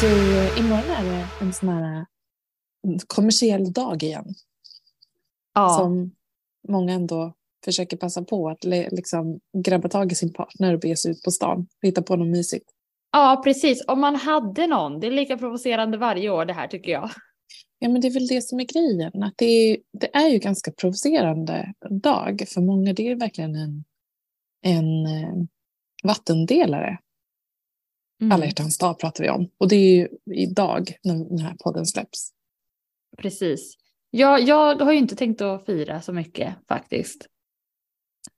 Du, imorgon är det en sån här kommersiell dag igen. Ja, Som många ändå försöker passa på att liksom grabba tag i sin partner och bege sig ut på stan och hitta på något mysigt. ja, precis. Om man hade någon. Det är lika provocerande varje år det här tycker jag. Ja, men det är väl det som är grejen. Att det, är, det är ju ganska provocerande dag för många. Det är verkligen en, en eh, vattendelare. Mm, Alla hjärtans dag pratar vi om. Och det är ju idag när den här podden släpps. Precis. Jag, jag har ju inte tänkt att fira så mycket faktiskt.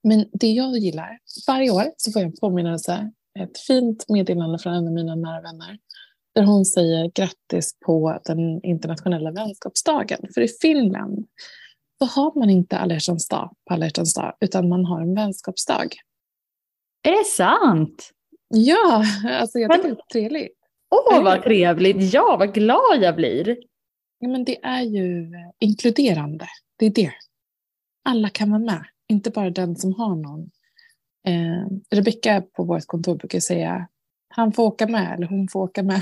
Men det jag gillar, varje år så får jag en påminnelse, ett fint meddelande från en av mina nära vänner, där hon säger grattis på den internationella vänskapsdagen. För i Finland så har man inte alla hjärtans dag på alla hjärtans dag, utan man har en vänskapsdag. Är det sant? Ja, alltså jag tycker Men- det är trevligt. Åh, vad trevligt. Ja, vad glad jag blir. Ja, men det är ju inkluderande, det är det. Alla kan vara med, inte bara den som har någon. Eh, Rebecka på vårt kontor brukar säga han får åka med eller hon får åka med.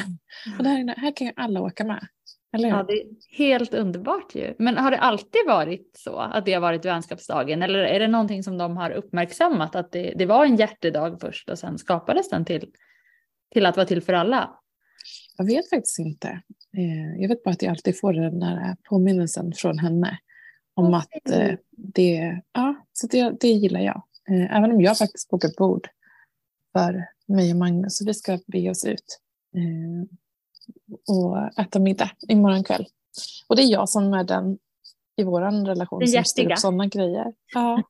Och där, inne, här kan ju alla åka med. Ja, det är helt underbart ju. Men har det alltid varit så att det har varit vänskapsdagen? Eller är det någonting som de har uppmärksammat? Att det, det var en hjärtedag först och sen skapades den till, till att vara till för alla? Jag vet faktiskt inte. Eh, jag vet bara att jag alltid får den där påminnelsen från henne. Om Åh, att eh, det, ja, så det, det gillar jag. Eh, även om jag faktiskt bokat bord för mig och Magnus. Så vi ska bege oss ut och äta middag imorgon kväll. Och det är jag som är den i vår relation som styr upp sådana grejer. Ja.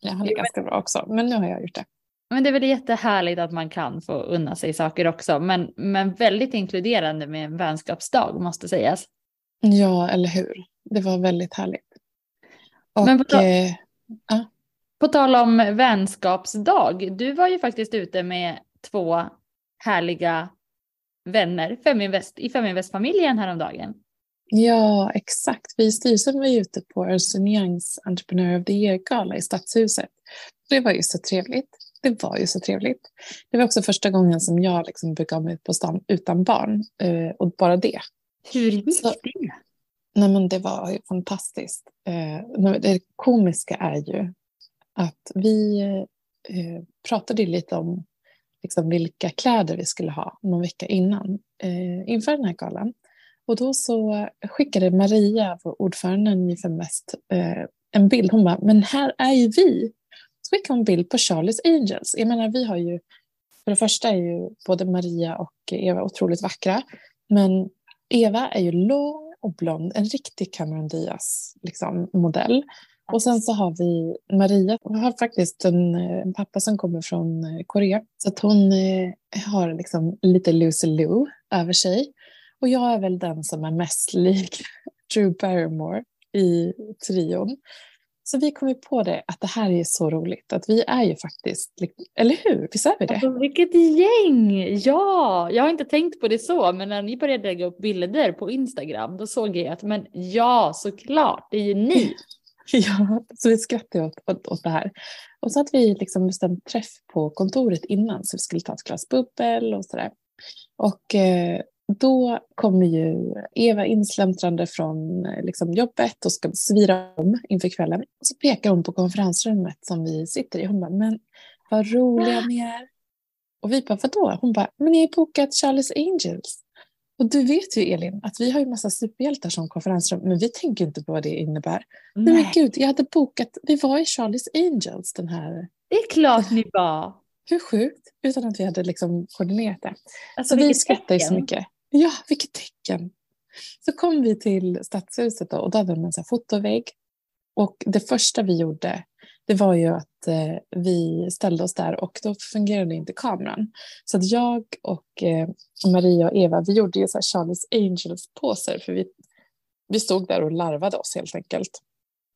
Ja, Jo, men- ganska bra också. Men nu har jag gjort det. Men det är väl jättehärligt att man kan få unna sig saker också. Men, men väldigt inkluderande med en vänskapsdag måste sägas. Ja, eller hur? Det var väldigt härligt. Och, Men vadå? eh, På tal om vänskapsdag. Du var ju faktiskt ute med två härliga vänner Feminvest, i Feminvest-familjen häromdagen. Ja, exakt. Vi i styrelsen var ute på Youngs Entrepreneur of the Year-gala i Stadshuset. Det var ju så trevligt. Det var ju så trevligt. Det var också första gången som jag liksom begav mig ut på stan utan barn. eh, Och bara det. Hur gick Så- det? Nej, men det var ju fantastiskt. Eh, Det komiska är ju att vi eh, pratade lite om liksom, vilka kläder vi skulle ha någon vecka innan, eh, inför den här galan. Och då så skickade Maria, vår ordföranden i mest, eh, en bild. Hon bara, men här är ju vi. Så skickade hon en bild på Charlies Angels. Jag menar, vi har ju, för det första är ju både Maria och Eva otroligt vackra. Men Eva är ju lång och blond, en riktig Cameron Diaz liksom, modell. Och sen så har vi Maria, hon har faktiskt en, eh, en pappa som kommer från eh, Korea. Så att hon eh, har liksom lite Lucy Lou över sig. Och jag är väl den som är mest lik Drew Barrymore i trion. Så vi kom ju på det att det här är så roligt. Att vi är ju faktiskt, eller hur? Visst är vi det? Alltså, vilket gäng! Ja, jag har inte tänkt på det så, men när ni började lägga upp bilder på Instagram, då såg jag att men ja, såklart, det är ju ni. Ja, så vi skrattade åt, åt, åt det här. Och så hade vi liksom bestämt träff på kontoret innan så vi skulle ta ett glas bubbel och sådär. Och eh, då kommer ju Eva insläntrande från eh, liksom, jobbet och ska svira om inför kvällen. Och så pekar hon på konferensrummet som vi sitter i. Hon bara, men vad roliga ni är. Och vi bara, vadå? Hon bara, men ni har ju bokat Charlie's Angels. Och du vet ju Elin att vi har ju massa superhjältar som konferensrum, men vi tänker inte på vad det innebär. Nej men gud, jag hade bokat, vi var i Charlie's Angels den här, Det är klart ni var. hur sjukt? Utan att vi hade liksom koordinerat det. Alltså, Så vi skrattar ju så mycket. Ja, vilket tecken. Så kom vi till Stadshuset då, och då hade de en fotovägg. Och det första vi gjorde, det var ju att eh, vi ställde oss där och då fungerade inte kameran. Så att jag och eh, Maria och Eva, vi gjorde ju så här Charles Angels-påser för vi, vi stod där och larvade oss helt enkelt.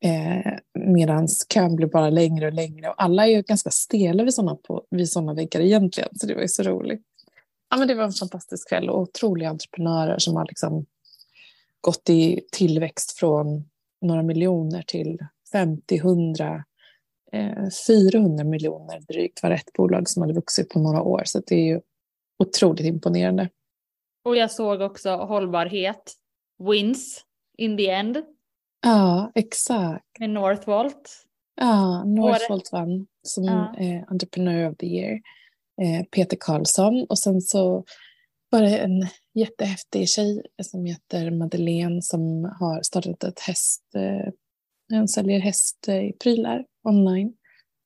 Eh, Medan kön blev bara längre och längre och alla är ju ganska stela vid sådana, på, vid sådana väggar egentligen, så det var ju så roligt. Ja, men det var en fantastisk kväll och otroliga entreprenörer som har liksom gått i tillväxt från några miljoner till 50, 100, 400 miljoner drygt var ett bolag som hade vuxit på några år. Så det är ju otroligt imponerande. Och jag såg också hållbarhet wins in the end. Ja, exakt. Med Northvolt. Ja, Northvolt vann som ja. eh, Entrepreneur of the Year. Eh, Peter Karlsson. Och sen så var det en jättehäftig tjej som heter Madeleine som har startat ett häst... Eh, hon säljer hästprylar online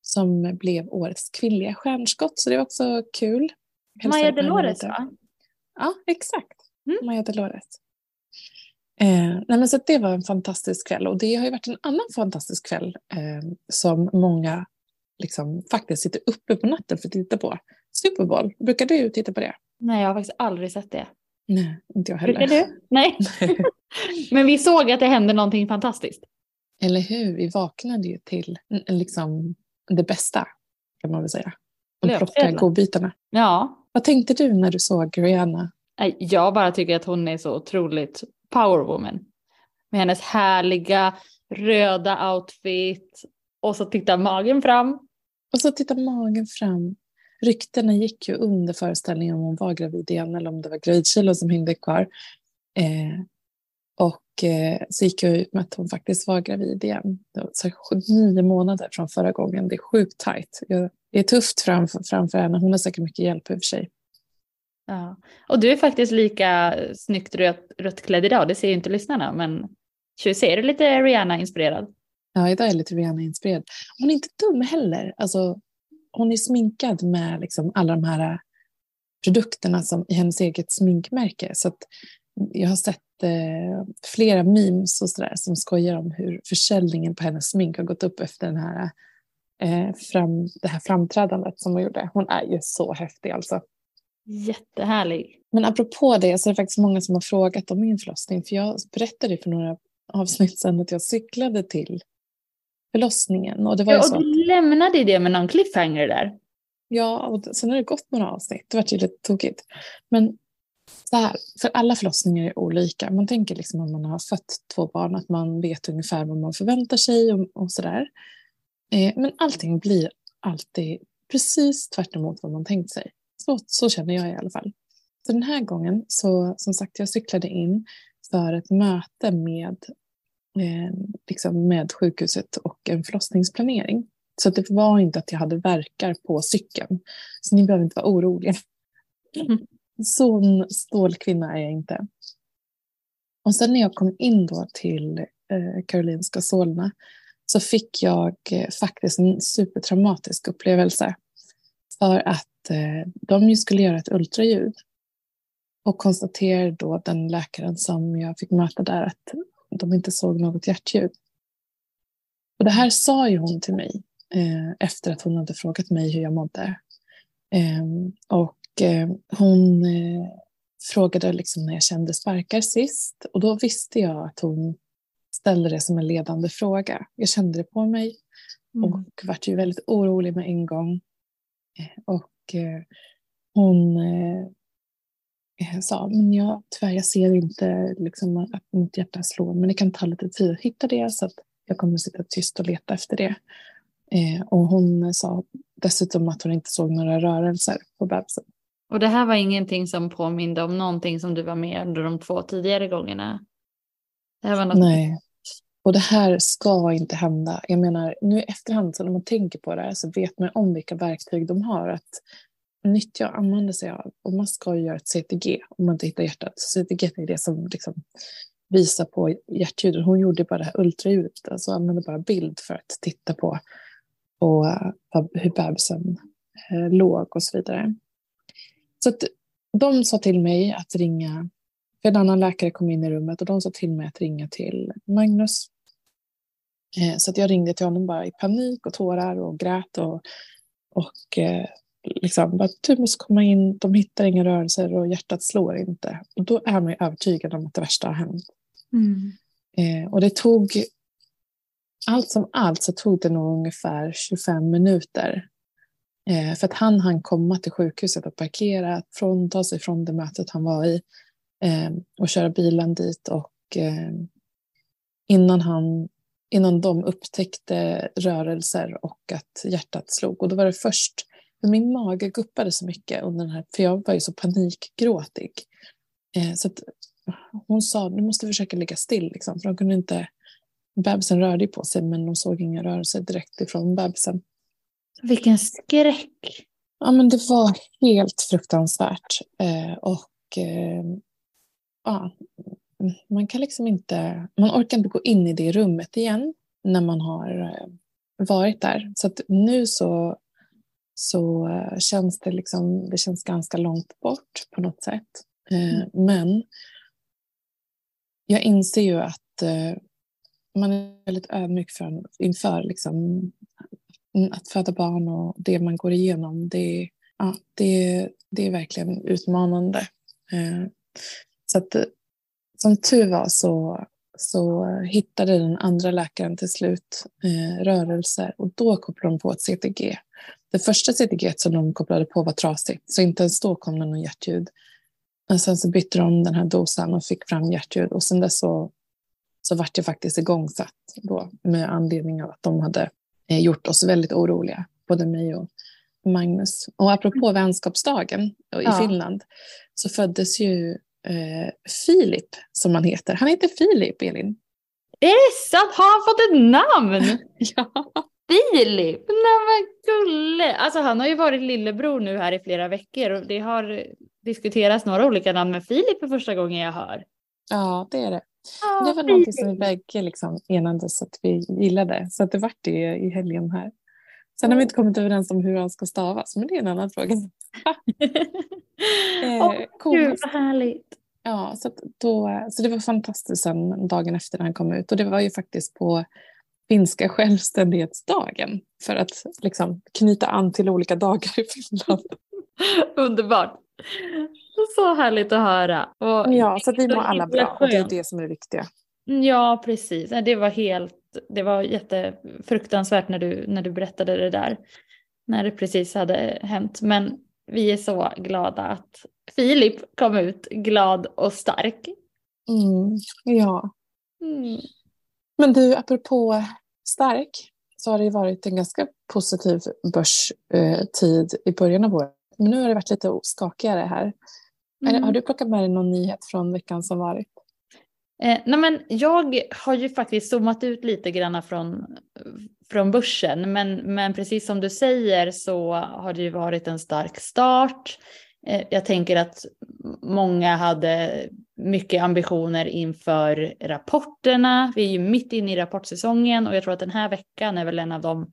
som blev årets kvinnliga stjärnskott. Så det var också kul. Maja Delores va? Ja, exakt. Mm. Maja Delores. Eh, nej men så det var en fantastisk kväll och det har ju varit en annan fantastisk kväll eh, som många liksom, faktiskt sitter uppe på natten för att titta på. Super Bowl, brukar du titta på det? Nej, jag har faktiskt aldrig sett det. Nej, inte jag heller. Brukar du? Nej. men vi såg att det hände någonting fantastiskt. Eller hur, vi vaknade ju till liksom, det bästa kan man väl säga. De plocka godbitarna. Ja. Vad tänkte du när du såg Rihanna? Jag bara tycker att hon är så otroligt powerwoman. Med hennes härliga röda outfit och så tittar magen fram. Och så tittar magen fram. Ryktena gick ju under föreställningen om hon var gravid igen eller om det var gravidkilon som hängde kvar. Eh, och eh, så gick jag ut med att hon faktiskt var gravid igen. Det var så nio månader från förra gången. Det är sjukt tajt. det är tufft framför, framför henne. Hon har säkert mycket hjälp i och för sig. Ja. Och du är faktiskt lika snyggt rött, rött klädd idag. Det ser ju inte lyssnarna, men ser du lite Rihanna-inspirerad? Ja, idag är jag lite Rihanna-inspirerad. Hon är inte dum heller. Alltså, hon är sminkad med liksom alla de här produkterna som, i hennes eget sminkmärke. Så jag har sett eh, flera memes och sådär som skojar om hur försäljningen på hennes smink har gått upp efter den här, eh, fram, det här framträdandet som hon gjorde. Hon är ju så häftig alltså. Jättehärlig. Men apropå det så är det faktiskt många som har frågat om min förlossning. För jag berättade för några avsnitt sedan att jag cyklade till förlossningen. Och, det var ja, och så du lämnade det med någon cliffhanger där. Ja, och sen har det gått några avsnitt. Det var ju lite tokigt. Men så här, för alla förlossningar är olika. Man tänker liksom om man har fött två barn att man vet ungefär vad man förväntar sig och, och sådär. Eh, men allting blir alltid precis tvärt vad man tänkt sig. Så, så känner jag i alla fall. Så den här gången, så som sagt, jag cyklade in för ett möte med, eh, liksom med sjukhuset och en förlossningsplanering. Så det var inte att jag hade verkar på cykeln. Så ni behöver inte vara oroliga. Mm. Sån stålkvinna är jag inte. Och sen när jag kom in då till eh, Karolinska Solna så fick jag eh, faktiskt en supertraumatisk upplevelse. För att eh, de de skulle göra ett ultraljud. Och konstaterade då den läkaren som jag fick möta där att de inte såg något hjärtljud. Och det här sa ju hon till mig eh, efter att hon hade frågat mig hur jag mådde. Eh, och hon eh, frågade liksom när jag kände sparkar sist och då visste jag att hon ställde det som en ledande fråga. Jag kände det på mig och mm. vart ju väldigt orolig med en gång. Eh, och Eh, hon eh, eh, sa, men jag, tyvärr jag ser inte liksom, att mitt hjärta slår, men det kan ta lite tid att hitta det så att jag kommer att sitta tyst och leta efter det. Eh, och hon sa dessutom att hon inte såg några rörelser på bebisen. Och det här var ingenting som påminde om någonting som du var med under de två tidigare gångerna? Det här var något... Nej. Och det här ska inte hända. Jag menar, nu i efterhand, så när man tänker på det här, så vet man om vilka verktyg de har att nyttja och använda sig av. Och man ska ju göra ett CTG om man inte hittar hjärtat. CTG är det som liksom visar på hjärtljudet. Hon gjorde bara det här ultraljudet, alltså använde bara bild för att titta på och, hur bebisen eh, låg och så vidare. Så att de sa till mig att ringa för en annan läkare kom in i rummet och de sa till mig att ringa till Magnus. Eh, så att jag ringde till honom bara i panik och tårar och grät och, och eh, liksom bara du måste komma in, de hittar inga rörelser och hjärtat slår inte. Och då är man ju övertygad om att det värsta har hänt. Mm. Eh, och det tog, allt som allt så tog det nog ungefär 25 minuter. Eh, för att han hann komma till sjukhuset och parkera, från, ta sig från det mötet han var i eh, och köra bilen dit. Och eh, innan, han, innan de upptäckte rörelser och att hjärtat slog. Och då var det först, för min mage guppade så mycket under den här, för jag var ju så panikgråtig. Eh, så att hon sa du måste försöka ligga still, liksom, för de kunde inte Bebisen rörde på sig men de såg inga rörelser direkt ifrån bebisen. Vilken skräck! Ja, men det var helt fruktansvärt. Eh, och eh, ja, man kan liksom inte, man orkar inte gå in i det rummet igen när man har eh, varit där. Så nu så, så eh, känns det liksom, det känns ganska långt bort på något sätt. Eh, mm. Men jag inser ju att eh, man är väldigt ödmjuk för, inför liksom, Mm, att föda barn och det man går igenom. Det, ja, det, det är verkligen utmanande. Eh, så att, eh, som tur var så, så hittade den andra läkaren till slut eh, rörelser och då kopplade de på ett CTG. Det första CTG som de kopplade på var trasigt, så inte ens då kom det någon hjärtljud. Och sen så bytte de den här dosan och fick fram hjärtljud och sen dess så så vart det faktiskt igångsatt då med anledning av att de hade gjort oss väldigt oroliga, både mig och Magnus. Och apropå mm. vänskapsdagen i ja. Finland så föddes ju eh, Filip, som han heter. Han heter Filip, Elin. Är det sant? Har han fått ett namn? ja. Filip, nej men gulle. Alltså han har ju varit lillebror nu här i flera veckor och det har diskuterats några olika namn med Filip för första gången jag hör. Ja, det är det. Ah, det var något som vi bägge liksom enades att vi gillade. Så att det vart det i helgen här. Sen har vi inte kommit överens om hur han ska stavas, men det är en annan fråga. eh, oh, Gud, vad härligt. Ja, så, då, så det var fantastiskt sen dagen efter när han kom ut. Och det var ju faktiskt på finska självständighetsdagen för att liksom knyta an till olika dagar i Finland. Underbart. Så härligt att höra. Och ja, så att vi mår alla bra och det är det som är det viktiga. Ja, precis. Det var helt, det var jättefruktansvärt när du, när du berättade det där. När det precis hade hänt. Men vi är så glada att Filip kom ut glad och stark. Mm, ja. Mm. Men du, apropå stark så har det varit en ganska positiv börstid i början av året. Men nu har det varit lite skakigare här. Mm. Har du plockat med dig någon nyhet från veckan som varit? Eh, nej men jag har ju faktiskt zoomat ut lite grann från, från börsen, men, men precis som du säger så har det ju varit en stark start. Eh, jag tänker att många hade mycket ambitioner inför rapporterna. Vi är ju mitt inne i rapportsäsongen och jag tror att den här veckan är väl en av de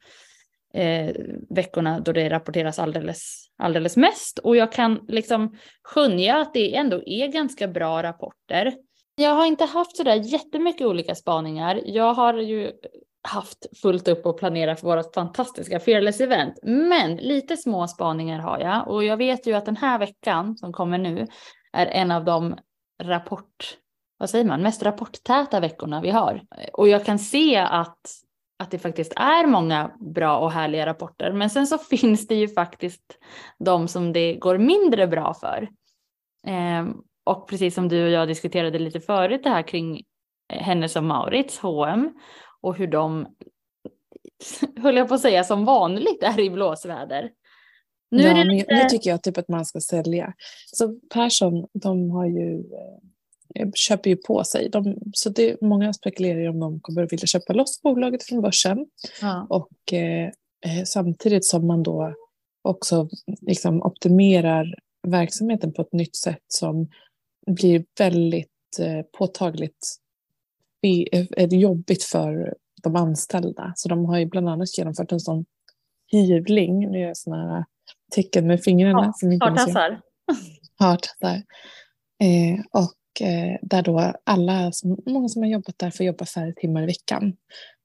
eh, veckorna då det rapporteras alldeles, alldeles mest. Och jag kan liksom skönja att det ändå är ganska bra rapporter. Jag har inte haft sådär jättemycket olika spaningar. Jag har ju haft fullt upp och planera för vårt fantastiska Fearless event. Men lite små spaningar har jag och jag vet ju att den här veckan som kommer nu är en av de rapport, vad säger man, mest rapporttäta veckorna vi har. Och jag kan se att att det faktiskt är många bra och härliga rapporter. Men sen så finns det ju faktiskt de som det går mindre bra för. Eh, och precis som du och jag diskuterade lite förut det här kring Hennes och Maurits, H&M och hur de, höll jag på att säga som vanligt, är i blåsväder. Nu, ja, lite... nu tycker jag typ att man ska sälja. Så Persson, de har ju eh, Eh, köper ju på sig. De, så det, många spekulerar om de kommer att vilja köpa loss bolaget från börsen. Ja. Och eh, eh, samtidigt som man då också liksom optimerar verksamheten på ett nytt sätt som blir väldigt eh, påtagligt är jobbigt för de anställda. Så de har ju bland annat genomfört en sån hyvling, nu gör jag sådana här tecken med fingrarna. Ja, hartassar. Hartassar. Eh, och eh, Eh, där då alla, många som har jobbat där får jobba färre timmar i veckan.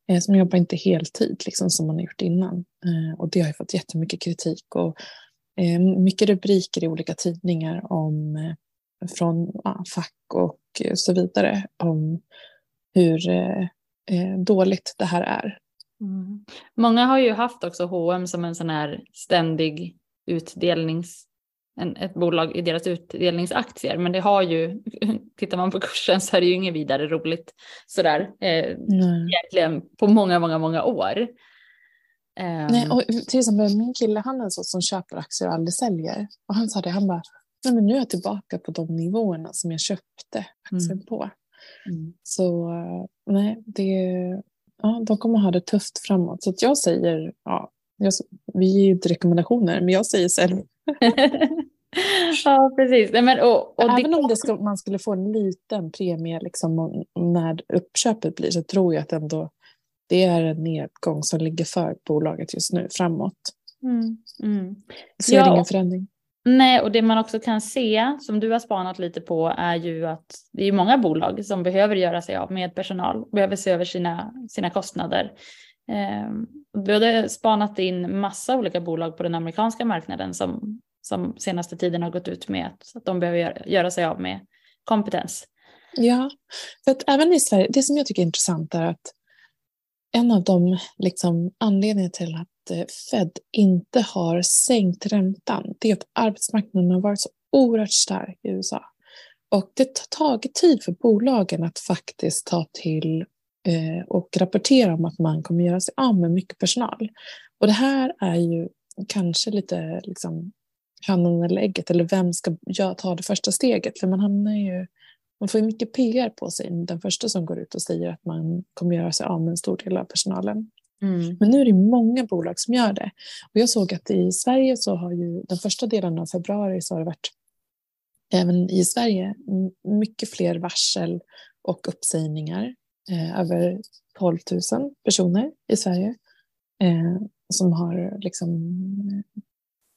Eh, som jobbar inte heltid liksom, som man har gjort innan. Eh, och det har ju fått jättemycket kritik och mycket rubriker i olika tidningar om, från ja, fack och så vidare om hur dåligt det här är. Mm. Många har ju haft också H&M som en sån här ständig utdelnings en, ett bolag i deras utdelningsaktier. Men det har ju, tittar man på kursen så är det ju inget vidare roligt sådär eh, egentligen på många, många, många år. Um, Nej, och till exempel min kille han är en sån som köper aktier och aldrig säljer. Och han sa det, han bara, nej, men nu är jag tillbaka på de nivåerna som jag köpte aktien mm. på. Mm. Så nej, det, ja, de kommer ha det tufft framåt. Så jag säger, ja, jag, vi ger ju inte rekommendationer, men jag säger sälj. ja, precis. men, och, och Även det... om det ska, man skulle få en liten premie liksom, när uppköpet blir så tror jag att ändå det är en nedgång som ligger för bolaget just nu framåt. Mm, mm. Ser ja, ingen förändring. Nej, och det man också kan se, som du har spanat lite på, är ju att det är många bolag som behöver göra sig av med personal, behöver se över sina, sina kostnader. Ehm, vi har spanat in massa olika bolag på den amerikanska marknaden som, som senaste tiden har gått ut med att, att de behöver göra, göra sig av med kompetens. Ja, för att även i Sverige, det som jag tycker är intressant är att en av de liksom, anledningarna till att eh, Fed inte har sänkt räntan det är att arbetsmarknaden har varit så oerhört stark i USA. Och det har tagit tid för bolagen att faktiskt ta till och rapportera om att man kommer göra sig av med mycket personal. Och det här är ju kanske lite liksom, hönan eller ägget, eller vem ska ta det första steget? För man hamnar ju man får mycket PR på sig, den första som går ut och säger att man kommer göra sig av med en stor del av personalen. Mm. Men nu är det många bolag som gör det. Och jag såg att i Sverige så har ju den första delen av februari så har det varit även i Sverige mycket fler varsel och uppsägningar. Eh, över 12 000 personer i Sverige eh, som har liksom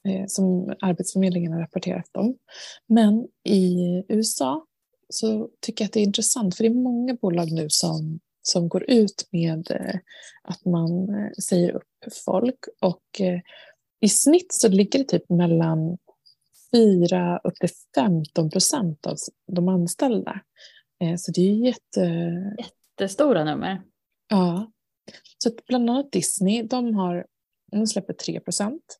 eh, som Arbetsförmedlingen har rapporterat om. Men i USA så tycker jag att det är intressant för det är många bolag nu som, som går ut med eh, att man eh, säger upp folk och eh, i snitt så ligger det typ mellan 4 upp till 15 procent av de anställda. Eh, så det är jätte jättestora nummer. Ja. Så bland annat Disney, de, har, de släpper 3 procent.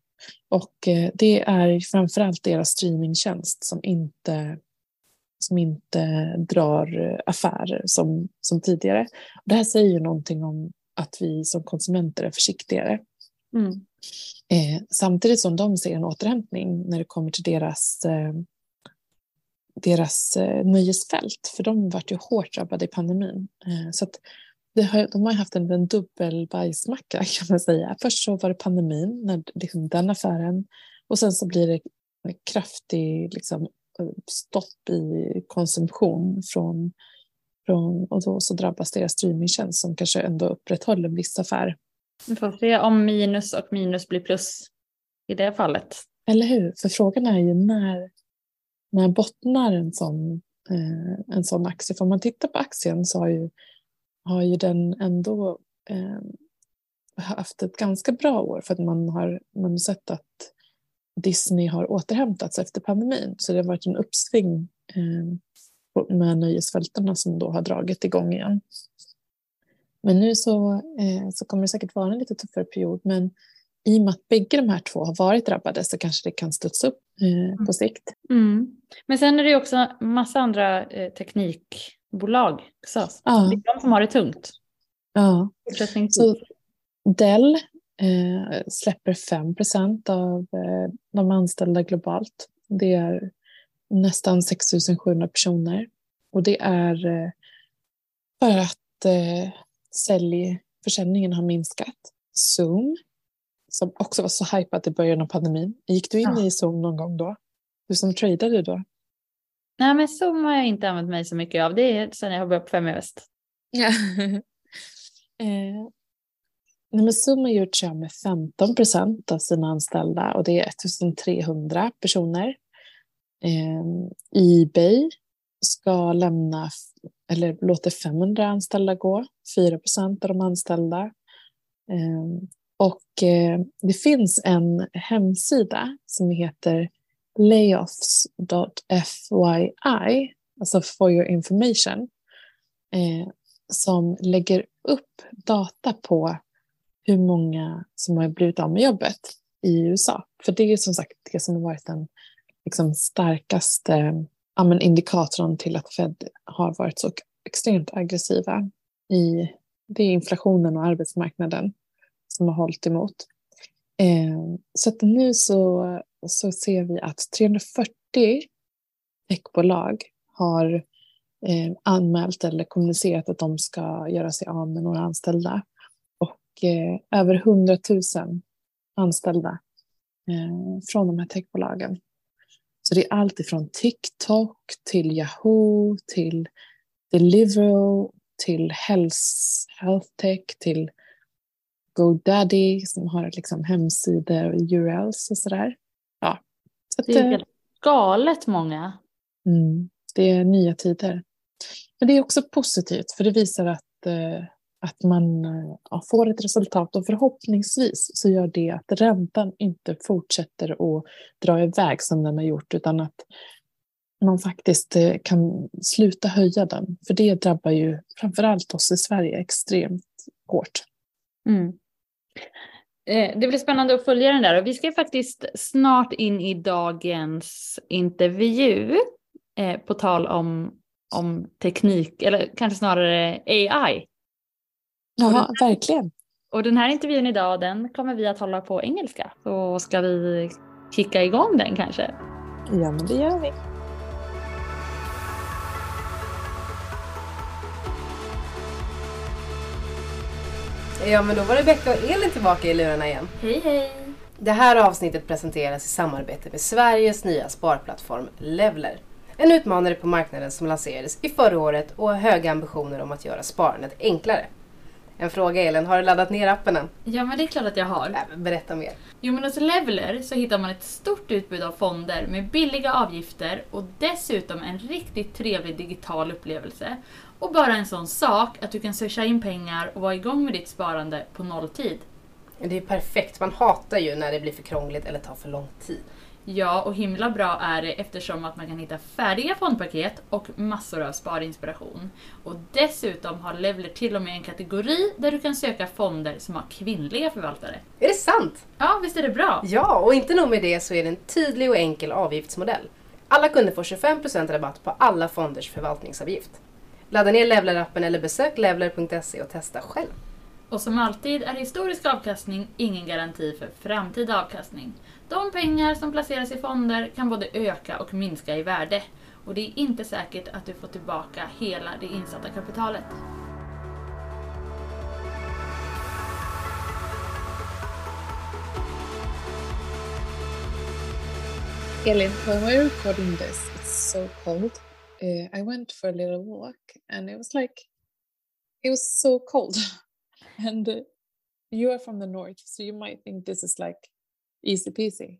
Och det är framförallt deras streamingtjänst som inte som inte drar affärer som, som tidigare. Det här säger ju någonting om att vi som konsumenter är försiktigare. Mm. Eh, samtidigt som de ser en återhämtning när det kommer till deras, eh, deras eh, nöjesfält. För de vart ju hårt drabbade i pandemin. Eh, så har, de har haft en, en dubbel bajsmacka kan man säga. Först så var det pandemin, när, liksom, den affären. Och sen så blir det kraftig liksom, stopp i konsumtion från, från och då så drabbas deras streamingtjänst som kanske ändå upprätthåller viss affär. Vi får se om minus och minus blir plus i det fallet. Eller hur? För frågan är ju när, när bottnar en sån, eh, en sån aktie? För om man tittar på aktien så har ju, har ju den ändå eh, haft ett ganska bra år för att man har, man har sett att Disney har återhämtats efter pandemin. Så det har varit en uppsving eh, med nöjesfältarna som då har dragit igång igen. Men nu så, eh, så kommer det säkert vara en lite tuffare period. Men i och med att bägge de här två har varit drabbade så kanske det kan studsa upp eh, på mm. sikt. Mm. Men sen är det också massa andra eh, teknikbolag. Så. Ja. Det är de som har det tungt. Ja. Så Dell eh, släpper 5% av eh, de anställda globalt. Det är nästan 6 700 personer. Och det är eh, för att eh, sälj, försäljningen har minskat. Zoom, som också var så hypat i början av pandemin. Gick du in ja. i Zoom någon gång då? Du som tradade då? Nej, men Zoom har jag inte använt mig så mycket av. Det är sen jag har börjat på Fem i Väst. Ja. eh, Nej, men Zoom har gjort sig med 15 procent av sina anställda och det är 1300 personer. Eh, Ebay ska lämna, eller låter 500 anställda gå, 4 procent av de anställda. Eh, och eh, det finns en hemsida som heter layoffs.fyi, alltså for your information, eh, som lägger upp data på hur många som har blivit av med jobbet i USA. För det är som sagt det som har varit den liksom, starkaste ja, indikatorn till att Fed har varit så extremt aggressiva i det är inflationen och arbetsmarknaden som har hållit emot. Eh, så att nu så, så ser vi att 340 techbolag har eh, anmält eller kommunicerat att de ska göra sig av med några anställda. Och eh, över 100 000 anställda eh, från de här techbolagen. Så det är allt ifrån TikTok till Yahoo till Deliveroo till Health, Health Tech till GoDaddy som har liksom hemsidor och URLs och sådär. Ja. Så att, det är helt galet många. Mm, det är nya tider. Men det är också positivt för det visar att, eh, att man ja, får ett resultat och förhoppningsvis så gör det att räntan inte fortsätter att dra iväg som den har gjort utan att man faktiskt eh, kan sluta höja den. För det drabbar ju framförallt oss i Sverige extremt hårt. Mm. Eh, det blir spännande att följa den där och vi ska faktiskt snart in i dagens intervju eh, på tal om, om teknik eller kanske snarare AI. Ja, verkligen. Och den här intervjun idag den kommer vi att hålla på engelska. Så ska vi kicka igång den kanske? Ja, men det gör vi. Ja men då var Rebecka och Elin tillbaka i lurarna igen. Hej hej! Det här avsnittet presenteras i samarbete med Sveriges nya sparplattform Levler. En utmanare på marknaden som lanserades i förra året och har höga ambitioner om att göra sparandet enklare. En fråga Elin, har du laddat ner appen än? Ja men det är klart att jag har. Äh, berätta mer. Jo men hos Leveler så hittar man ett stort utbud av fonder med billiga avgifter och dessutom en riktigt trevlig digital upplevelse. Och bara en sån sak att du kan swisha in pengar och vara igång med ditt sparande på nolltid. Det är perfekt, man hatar ju när det blir för krångligt eller tar för lång tid. Ja, och himla bra är det eftersom att man kan hitta färdiga fondpaket och massor av sparinspiration. Och dessutom har Levler till och med en kategori där du kan söka fonder som har kvinnliga förvaltare. Är det sant? Ja, visst är det bra? Ja, och inte nog med det så är det en tydlig och enkel avgiftsmodell. Alla kunder får 25% rabatt på alla fonders förvaltningsavgift. Ladda ner Levler-appen eller besök levler.se och testa själv. Och som alltid är historisk avkastning ingen garanti för framtida avkastning. De pengar som placeras i fonder kan både öka och minska i värde. Och det är inte säkert att du får tillbaka hela det insatta kapitalet. Elin, when we're recording this, it's so cold. Uh, I went for a little walk and it was like, it was so cold. and uh, you are from the north, so you might think this is like easy peasy.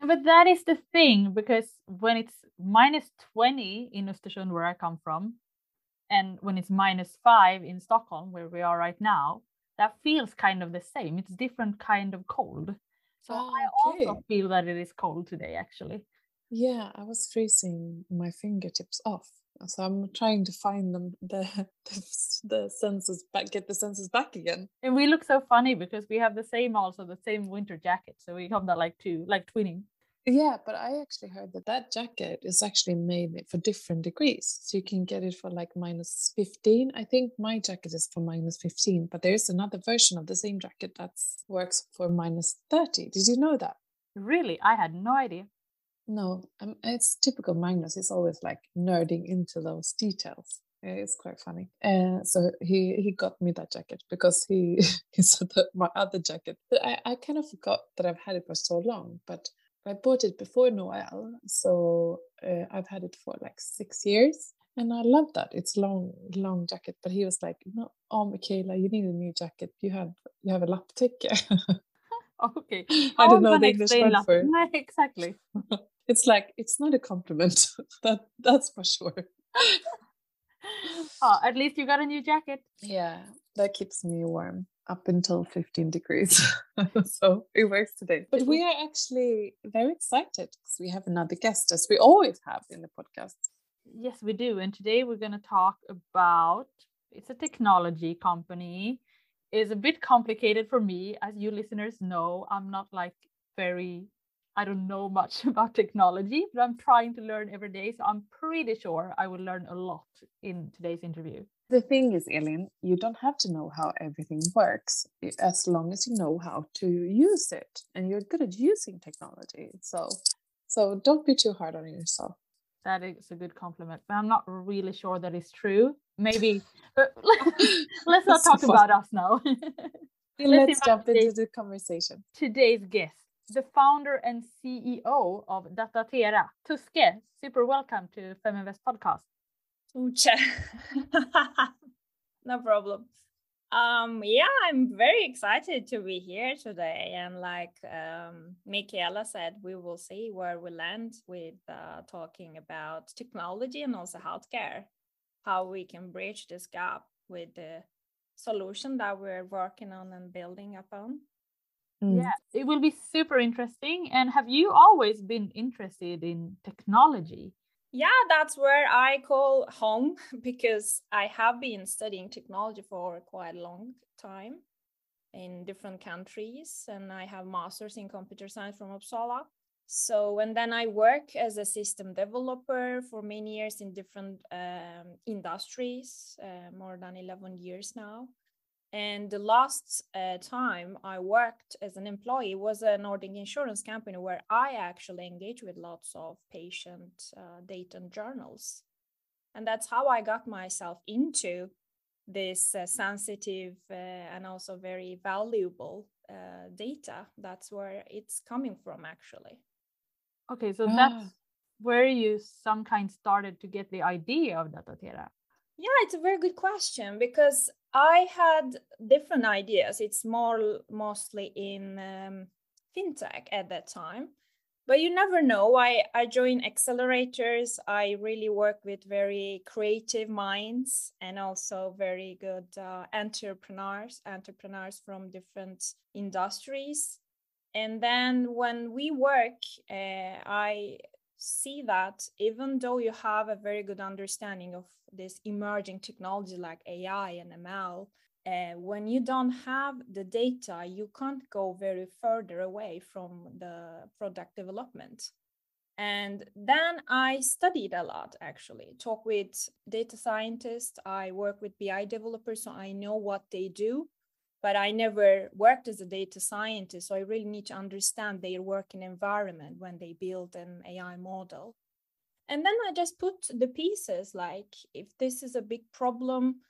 But that is the thing because when it's minus 20 in Östersund, where I come from, and when it's minus five in Stockholm, where we are right now, that feels kind of the same. It's different kind of cold. So Oh, I also feel that it is cold today, actually. Yeah, I was freezing my fingertips off. So I'm trying to find them the the, the senses back, get the senses back again. And we look so funny because we have the same also the same winter jacket. So we come that like two, like twinning. Yeah, but I actually heard that that jacket is actually made for different degrees. So you can get it for like minus 15. I think my jacket is for minus 15, but there's another version of the same jacket that works for minus 30. Did you know that? Really, I had no idea. No, um, it's typical Magnus. He's always like nerding into those details. It's quite funny. Uh, so he he got me that jacket because he he said that my other jacket. I I kind of forgot that I've had it for so long, but I bought it before Noel, so uh, I've had it for like six years, and I love that. It's long long jacket. But he was like, "No, oh Michaela, you need a new jacket. You have you have a lap lapticke." Okay. I don't know the English word for it. No, exactly. It's like it's not a compliment. that that's for sure. Oh, at least you got a new jacket. Yeah, that keeps me warm up until 15 degrees. so it works today. But we are actually very excited because we have another guest, as we always have in the podcast. Yes, we do. And today we're going to talk about it's a technology company. It's a bit complicated for me, as you listeners know. I'm not like very, I don't know much about technology, but I'm trying to learn every day. So I'm pretty sure I will learn a lot in today's interview. The thing is, Elin, you don't have to know how everything works as long as you know how to use it and you're good at using technology. So, so don't be too hard on yourself. that is a good compliment, but I'm not really sure that is true. Maybe, uh, but let's not talk so about us now. let's, let's jump into the conversation. Today's guest, the founder and CEO of Datatera, Tuske. Super welcome to Feminvest podcast. no problem. Um, yeah, I'm very excited to be here today. And like um, Michaela said, we will see where we land with uh, talking about technology and also healthcare, how we can bridge this gap with the solution that we're working on and building upon. Mm. Yeah, it will be super interesting. And have you always been interested in technology? yeah that's where i call home because i have been studying technology for quite a long time in different countries and i have masters in computer science from uppsala so and then i work as a system developer for many years in different um, industries uh, more than 11 years now and the last uh, time I worked as an employee was a Nordic insurance company where I actually engaged with lots of patient uh, data and journals. And that's how I got myself into this uh, sensitive uh, and also very valuable uh, data. That's where it's coming from, actually. Okay, so that's where you some kind started to get the idea of Datatera. Yeah, it's a very good question because I had different ideas. It's more mostly in um, fintech at that time, but you never know. I I join accelerators. I really work with very creative minds and also very good uh, entrepreneurs, entrepreneurs from different industries. And then when we work, uh, I see that even though you have a very good understanding of this emerging technology like AI and ML, uh, when you don't have the data, you can't go very further away from the product development. And then I studied a lot actually, talk with data scientists. I work with BI developers, so I know what they do but I never worked as a data scientist. So I really need to understand their working environment when they build an AI model. And then I just put the pieces like if this is a big problem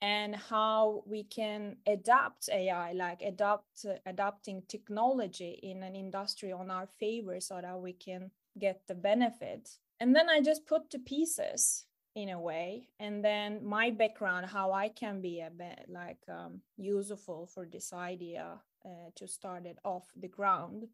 and how we can adapt AI, like adapt uh, adapting technology in an industry on our favor so that we can get the benefit. And then I just put the pieces in a way and then my background how i can be a bit like um, useful for this idea uh, to start it off the ground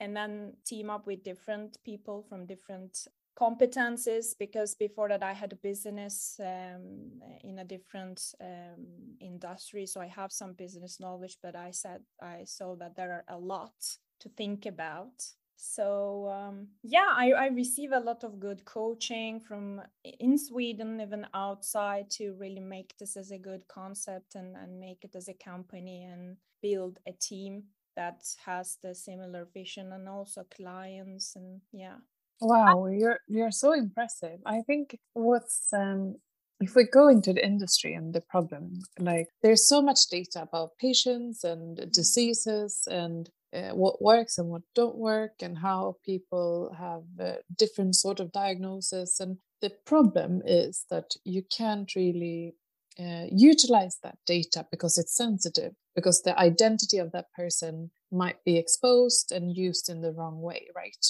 and then team up with different people from different competences because before that i had a business um, in a different um, industry. So i have some business knowledge but i said i saw that there are a lot to think about. So um, yeah I, I receive a lot of good coaching from in sweden even outside to really make this as a good concept and, and make it as a company and build a team that has the similar vision and also clients and yeah wow you're you're so impressive. I think what's um if we go into the industry and the problem like there's so much data about patients and diseases and uh, what works and what don't work and how people have uh, different sort of diagnosis. And the problem is that you can't really uh, utilize that data because it's sensitive because the identity of that person might be exposed and used in the wrong way right?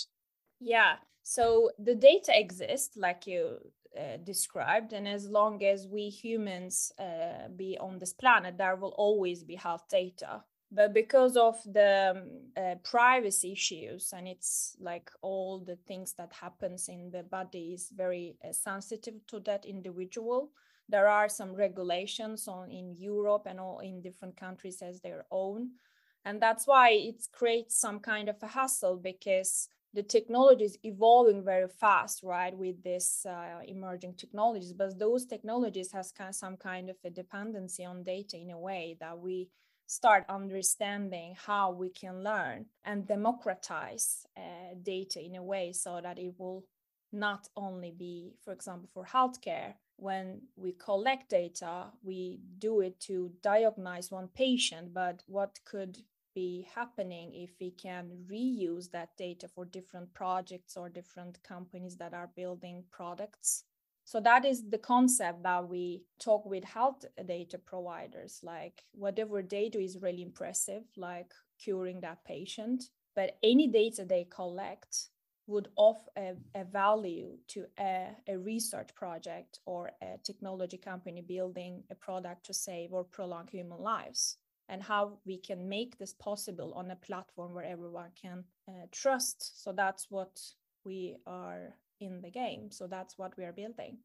Yeah so the data exists like you uh, described and as long as we humans uh, be on this planet there will always be health data. But because of the um, uh, privacy issues and it's like all the things that happens in the body is very uh, sensitive to that individual there are some regulations on in europe and all in different countries as their own. And that's why it creates some kind of a hassle because the technology is evolving very fast right with this uh, emerging technologies but those technologies has kind of some kind of a dependency on data in a way that we start understanding how we can learn and democratize uh, data in a way so that it will not only be, for example, for healthcare, when we collect data, we do it to diagnose one patient, but what could be happening if we can reuse that data for different projects or different companies that are building products. So that is the concept that we talk with health data providers like whatever they do is really impressive like curing that patient. But any data they collect would offer a, a, value to a, a, research project or a technology company building a product to save or prolong human lives and how we can make this possible on a platform where everyone can uh, trust so that's what we are in the game. So that's what we are building.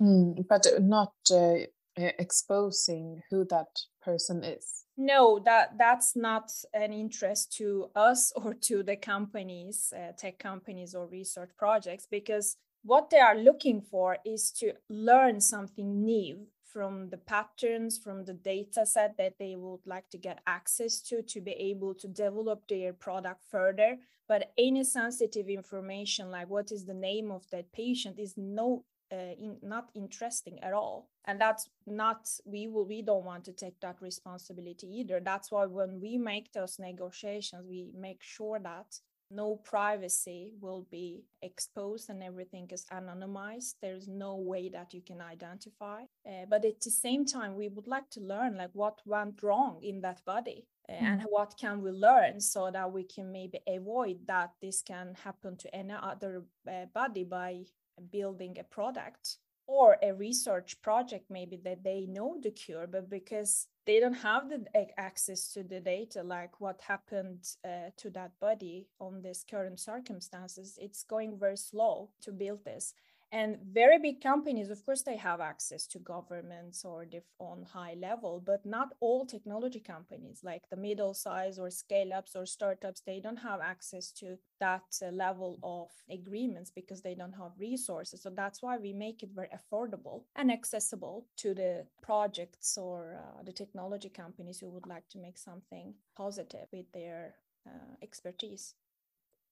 Mm, but not uh, exposing who that person is. No, that that's not an interest to us or to the companies, uh, tech companies or research projects, because what they are looking for is to learn something new from the patterns from the data set that they would like to get access to to be able to develop their product further. But any sensitive information like what is the name of that patient is no uh, in, not interesting at all. And that's not we will we don't want to take that responsibility either. That's why when we make those negotiations we make sure that no privacy will be exposed and everything is anonymized. There's no way that you can identify. Uh, but at the same time we would like to learn like what went wrong in that body uh, mm. and what can we learn so that we can maybe avoid that this can happen to any other uh, body by building a product or a research project maybe that they know the cure but because they don't have the access to the data like what happened uh, to that body on this current circumstances it's going very slow to build this and very big companies of course they have access to governments or on high level but not all technology companies like the middle size or scale ups or startups they don't have access to that uh, level of agreements because they don't have resources. So that's why we make it very affordable and accessible to the projects or uh, the technology companies who would like to make something positive with their uh, expertise.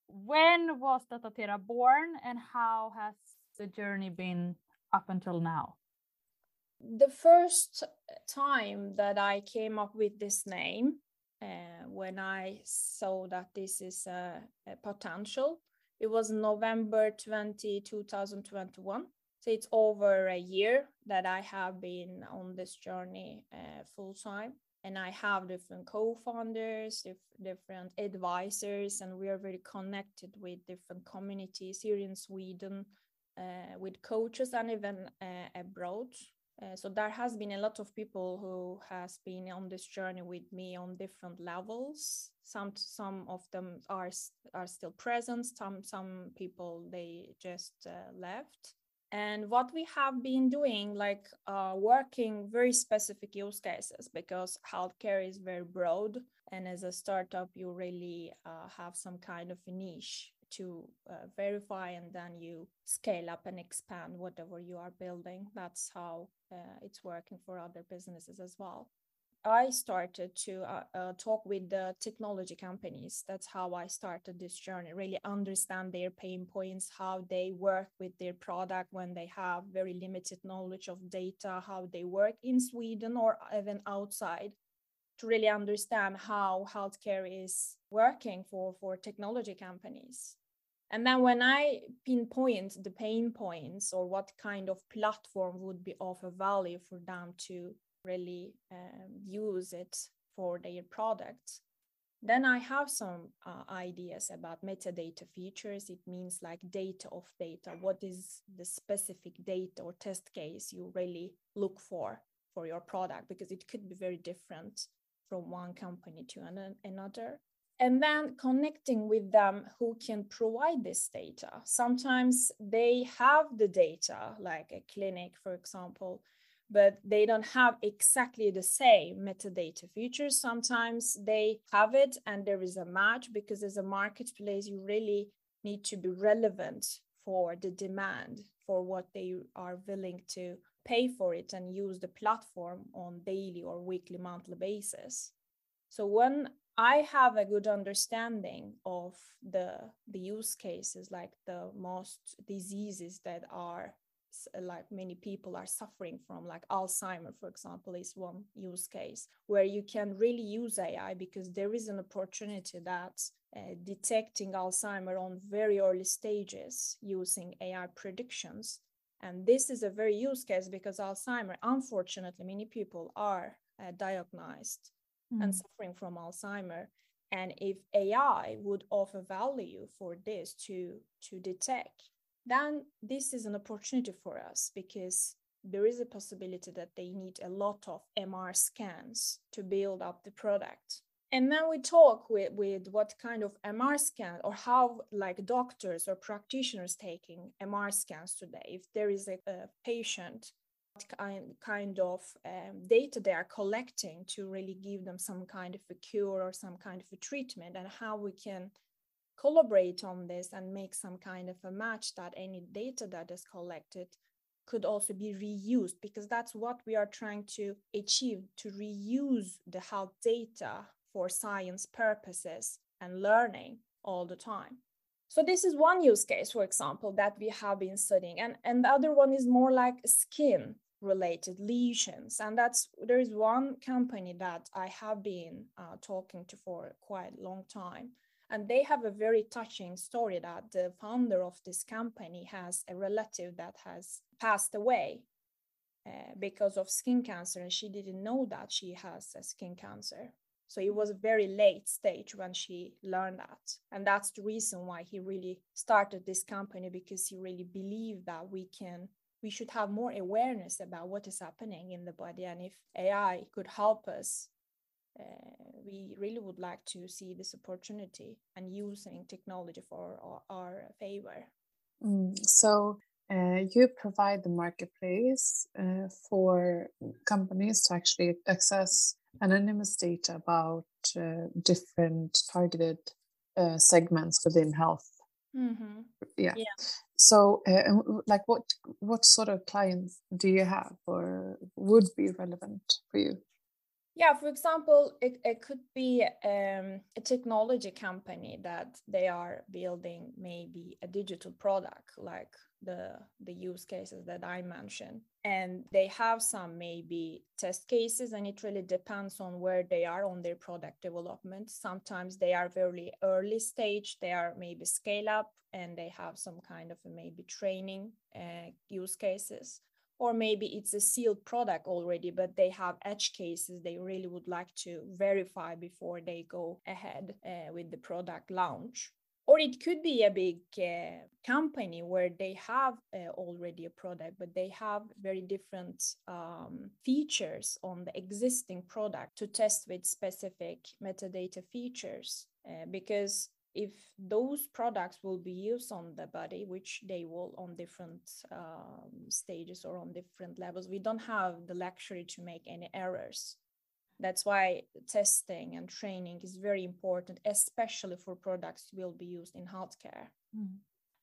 When was Dataterra born and how has the journey been up until now? The first time that I came up with this name, uh, when I saw that this is a, a, potential, it was November 20, 2021. So it's over a year that I have been on this journey uh, full time. And I have different co founders, dif- different advisors, and we are very connected with different communities here in Sweden with coaches and even uh, abroad. Uh, so there has been a lot of people who has been on this journey with me on different levels. Some some of them are are still present. Some some people they just uh, left. And what we have been doing, like uh, working very specific use cases, because healthcare is very broad, and as a startup, you really uh, have some kind of niche to uh, verify and then you scale up and expand whatever you are building. That's how uh, it's working for other businesses as well. I started to uh, uh, talk with the technology companies. That's how I started this journey, really understand their pain points, how they work with their product when they have very limited knowledge of data, how they work in Sweden or even outside to really understand how healthcare is working for, for technology companies. And then when I pinpoint the pain points or what kind of platform would be of a value for them to really um, use it for their products, then I have some uh, ideas about metadata features. It means like data of data. What is the specific data or test case you really look for for your product? Because it could be very different from one company to an- another and then connecting with them who can provide this data. Sometimes they have the data, like a clinic, for example, but they don't have exactly the same metadata features. Sometimes they have it and there is a match because as a marketplace, you really need to be relevant for the demand for what they are willing to pay for it and use the platform on daily or weekly monthly basis so when I have a good understanding of the the use cases, like the most diseases that are like many people are suffering from like alzheimer for example is one use case where you can really use ai because there is an opportunity that uh, detecting alzheimer on very early stages using ai predictions. And this is a very use case because alzheimer unfortunately many people are uh, diagnosed mm. and suffering from alzheimer and if ai would offer value for this to to detect then this is an opportunity for us because there is a possibility that they need a lot of MR scans to build up the product. And then we talk with, with what kind of MR scan or how like doctors or practitioners taking MR scans today. If there is a, a patient, kind, kind of um, data they are collecting to really give them some kind of a cure or some kind of a treatment and how we can collaborate on this and make some kind of a match that any data that is collected could also be reused because that's what we are trying to achieve to reuse the health data for science purposes and learning all the time so this is one use case for example that we have been studying and and the other one is more like skin related lesions and that's there is one company that i have been uh, talking to for quite a long time and they have a very touching story that the founder of this company has a relative that has passed away uh, because of skin cancer, and she didn't know that she has a skin cancer. So it was a very late stage when she learned that. And that's the reason why he really started this company because he really believed that we can we should have more awareness about what is happening in the body and if AI could help us uh, we really would like to see this opportunity and using technology for our, our favor. Mm, so uh, you provide the marketplace uh, for companies to actually access anonymous data about uh, different targeted uh, segments within health. Mm-hmm. Yeah. yeah. So, uh, like, what what sort of clients do you have, or would be relevant for you? yeah for example it, it could be um, a technology company that they are building maybe a digital product like the the use cases that i mentioned. And they have some maybe test cases and it really depends on where they are on their product development. Sometimes they are very early stage they are maybe scale up and they have some kind of maybe training uh, use cases. Or maybe it's a sealed product already but they have edge cases they really would like to verify before they go ahead uh, with the product launch or it could be a big uh, company where they have uh, already a product but they have very different um, features on the existing product to test with specific metadata features uh, because if those products will be used on the body, which they will on different um, stages or on different levels, we don't have the luxury to make any errors. That's why testing and training is very important, especially for products will be used in healthcare. Mm.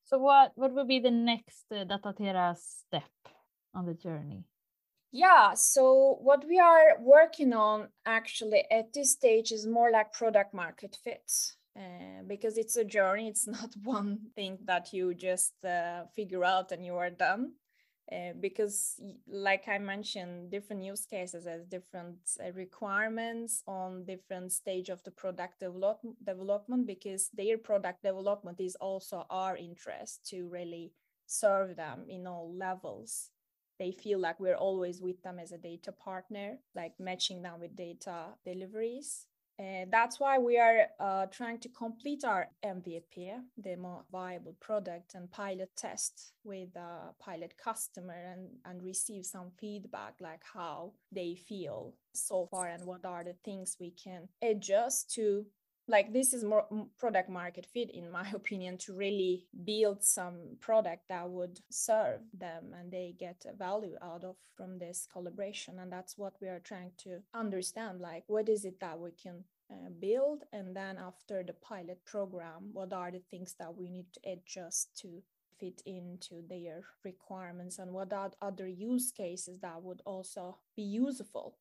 So, what what will be the next uh, Dataterra step on the journey? Yeah, so what we are working on actually at this stage is more like product market fit. Uh, because it's a journey it's not one thing that you just uh, figure out and you are done uh, because like i mentioned different use cases has different uh, requirements on different stage of the product develop- development because their product development is also our interest to really serve them in all levels. They feel like we're always with them as a data partner like matching them with data deliveries and that's why we are uh, trying to complete our MVP, the more viable product, and pilot test with a pilot customer and, and receive some feedback like how they feel so far and what are the things we can adjust to like this is more product market fit in my opinion to really build some product that would serve them and they get a value out of from this collaboration. And that's what we are trying to understand like what is it that we can uh, build? And then after the pilot program what are the things that we need to adjust to fit into their requirements? And what are other use cases that would also be useful?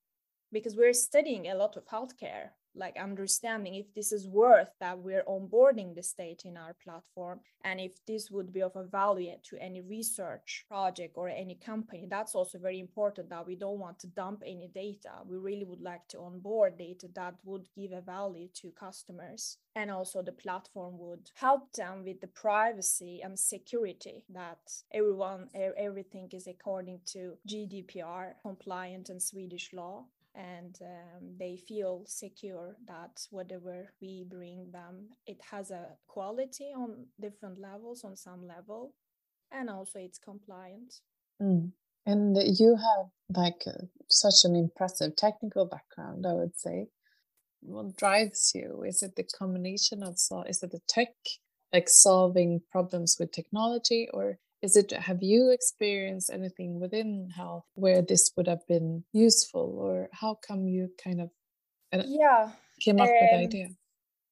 Because we're studying a lot of healthcare like understanding if this is worth that we're onboarding this data in our platform and if this would be of a value to any research project or any company. That's also very important that we don't want to dump any data. We really would like to onboard data that would give a value to customers. And also the platform would help them with the privacy and security that everyone everything is according to gdpr compliant and swedish law and um, they feel secure that whatever we bring them it has a quality on different levels on some level and also it's compliant. Mm. and you have like uh, such an impressive technical background i would say. What drives you? Is it the combination of so is it the tech like solving problems with technology or is it have you experienced anything within health where this would have been useful or how come you kind of yeah came up um, with the idea?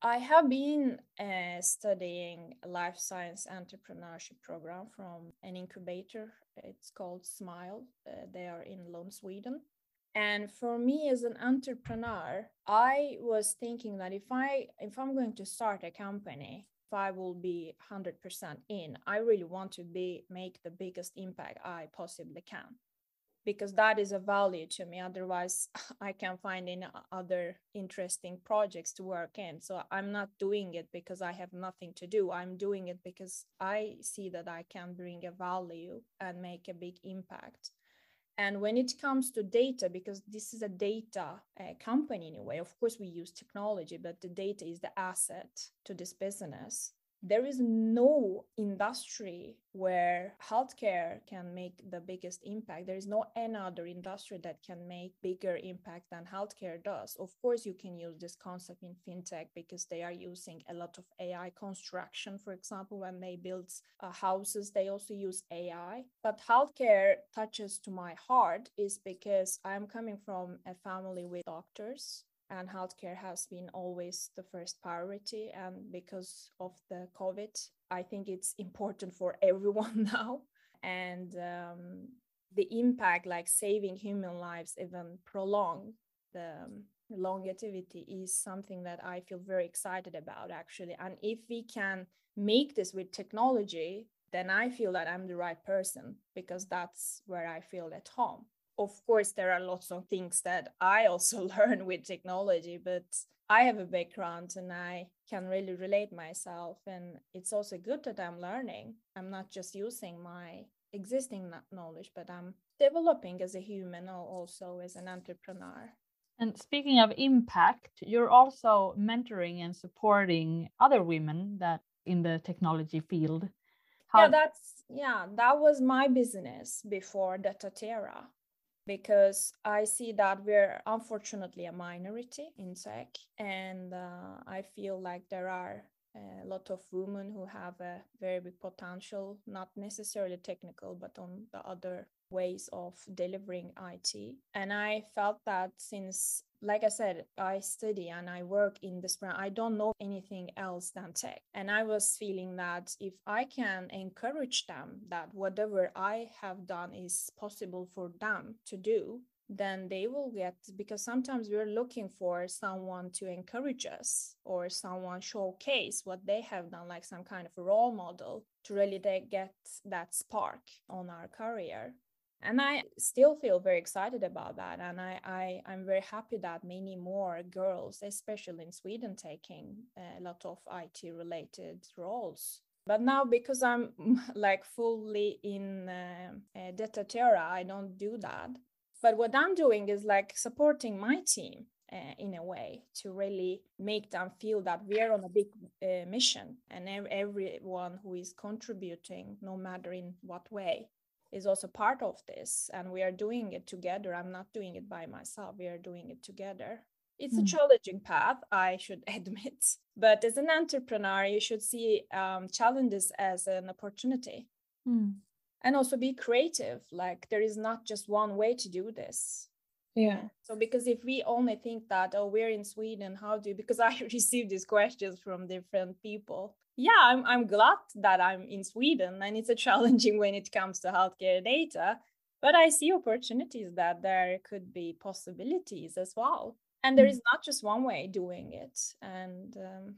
I have been uh, studying life science entrepreneurship program from an incubator. It's called smile uh, they are in lund sweden. And for me as an entrepreneur i was thinking that if i if i'm going to start a company I will be 100% in, I really want to be make the biggest impact I possibly can because that is a value to me. Otherwise i can find any other interesting projects to work in. So i'm not doing it because i have nothing to do. I'm doing it because i see that i can bring a value and make a big impact and when it comes to data, because this is a data uh, company in a way, of course, we use technology, but the data is the asset to this business there is no industry where healthcare can make the biggest impact. There is no any other industry that can make bigger impact than healthcare does. Of course you can use this concept in fintech because they are using a lot of ai construction for example when they build uh, houses they also use ai but healthcare touches to my heart is because i'm coming from a family with doctors and healthcare has been always the first priority. And because of the COVID, I think it's important for everyone now. And um, the impact, like saving human lives, even prolong the longevity, is something that I feel very excited about, actually. And if we can make this with technology, then I feel that I'm the right person because that's where I feel at home of course there are lots of things that i also learn with technology but i have a background and i can really relate myself and it's also good that i'm learning. I'm not just using my existing knowledge but i'm developing as a human or also as an entrepreneur. And speaking of impact you're also mentoring and supporting other women that in the technology field. How... yeah that's yeah that was my business before Dataterra because I see that we're unfortunately a minority in tech, and uh, I feel like there are a lot of women who have a very big potential, not necessarily technical, but on the other ways of delivering IT. And I felt that since like I said, I study and I work in this brand. I don't know anything else than tech. And I was feeling that if I can encourage them that whatever I have done is possible for them to do, then they will get because sometimes we're looking for someone to encourage us or someone showcase what they have done like some kind of role model to really get that spark on our career and i still feel very excited about that and I, I i'm very happy that many more girls especially in sweden taking a lot of it related roles. But now because i'm like fully in uh, uh, Dataterra i don't do that. But what i'm doing is like supporting my team uh, in a way to really make them feel that we are on a big uh, mission and everyone who is contributing no matter in what way is also part of this and we are doing it together i'm not doing it by myself we are doing it together it's mm. a hmm. challenging path i should admit but as an entrepreneur you should see um, challenges as an opportunity mm. and also be creative like there is not just one way to do this yeah so because if we only think that oh we're in sweden how do you because i receive these questions from different people yeah I'm, I'm glad that i'm in sweden and it's a challenging when it comes to healthcare data but I see opportunities that there could be possibilities as well. And there is not just one way doing it. And um,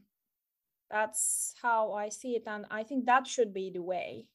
that's how I see it. And I think that should be the way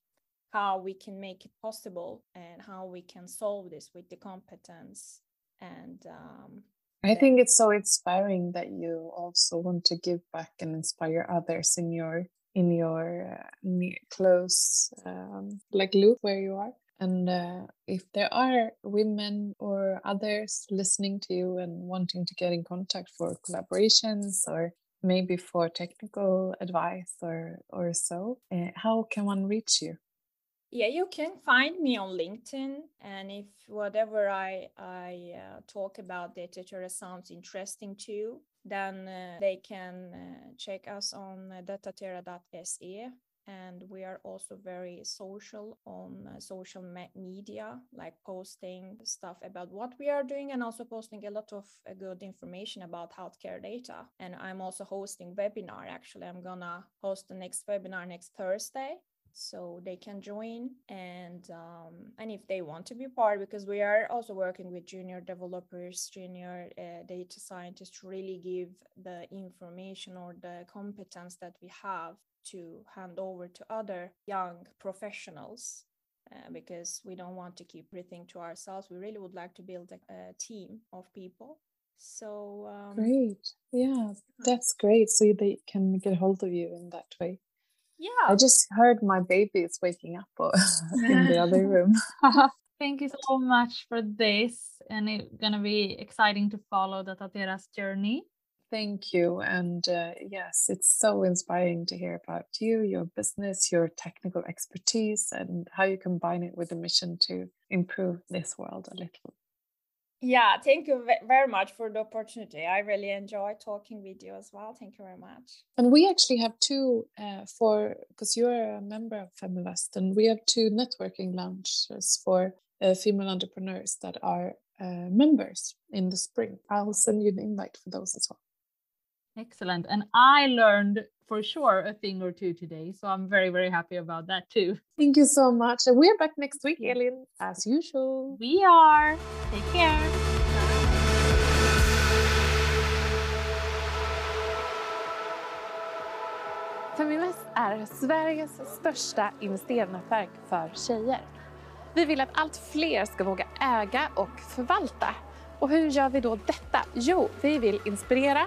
how we can make it possible and how we can solve this with the competence and um, I think it's so inspiring that you also want to give back and inspire others in your in your uh, close um, like loop where you are. And uh, if there are women or others listening to you and wanting to get in contact for collaborations or maybe for technical advice or or so, uh, how can one reach you? Yeah, you can find me on LinkedIn, and if whatever I I uh, talk about Dataterra sounds interesting to you, then uh, they can uh, check us on uh, dataterra.se. And we are also very social on uh, social media, like posting stuff about what we are doing and also posting a lot of uh, good information about healthcare data. And I'm also hosting webinar. Actually, I'm gonna host the next webinar next Thursday so they can join and um, and if they want to be part because we are also working with junior developers junior uh, data scientists to really give the information or the competence that we have to hand over to other young professionals uh, because we don't want to keep everything to ourselves. We really would like to build a, a team of people. So um, great. Yeah that's great. So they can get hold of you in that way yeah. i just heard my baby is waking up in the other room. Thank you so much for this and it's gonna be exciting to follow Dataterra's journey. Thank you and uh, yes it's so inspiring to hear about you your business your technical expertise and how you combine it with the mission to improve this world a little yeah, thank you very much for the opportunity. I really enjoy talking with you as well. Thank you very much. And we actually have two uh, for because you're a member of Feminvest, and we have two networking lunches for uh, female entrepreneurs that are uh, members in the spring. I'll send you an invite for those as well. Excellent. And I learned for sure a thing or two today. So I'm very, very happy about that too. Thank you so much. And we're back next week, Elin, as usual. We are. Take care. Feminvest är Sveriges största investeringsnätverk för tjejer. Vi vill att allt fler ska våga äga och förvalta. Och hur gör vi då detta? Jo, vi vill inspirera,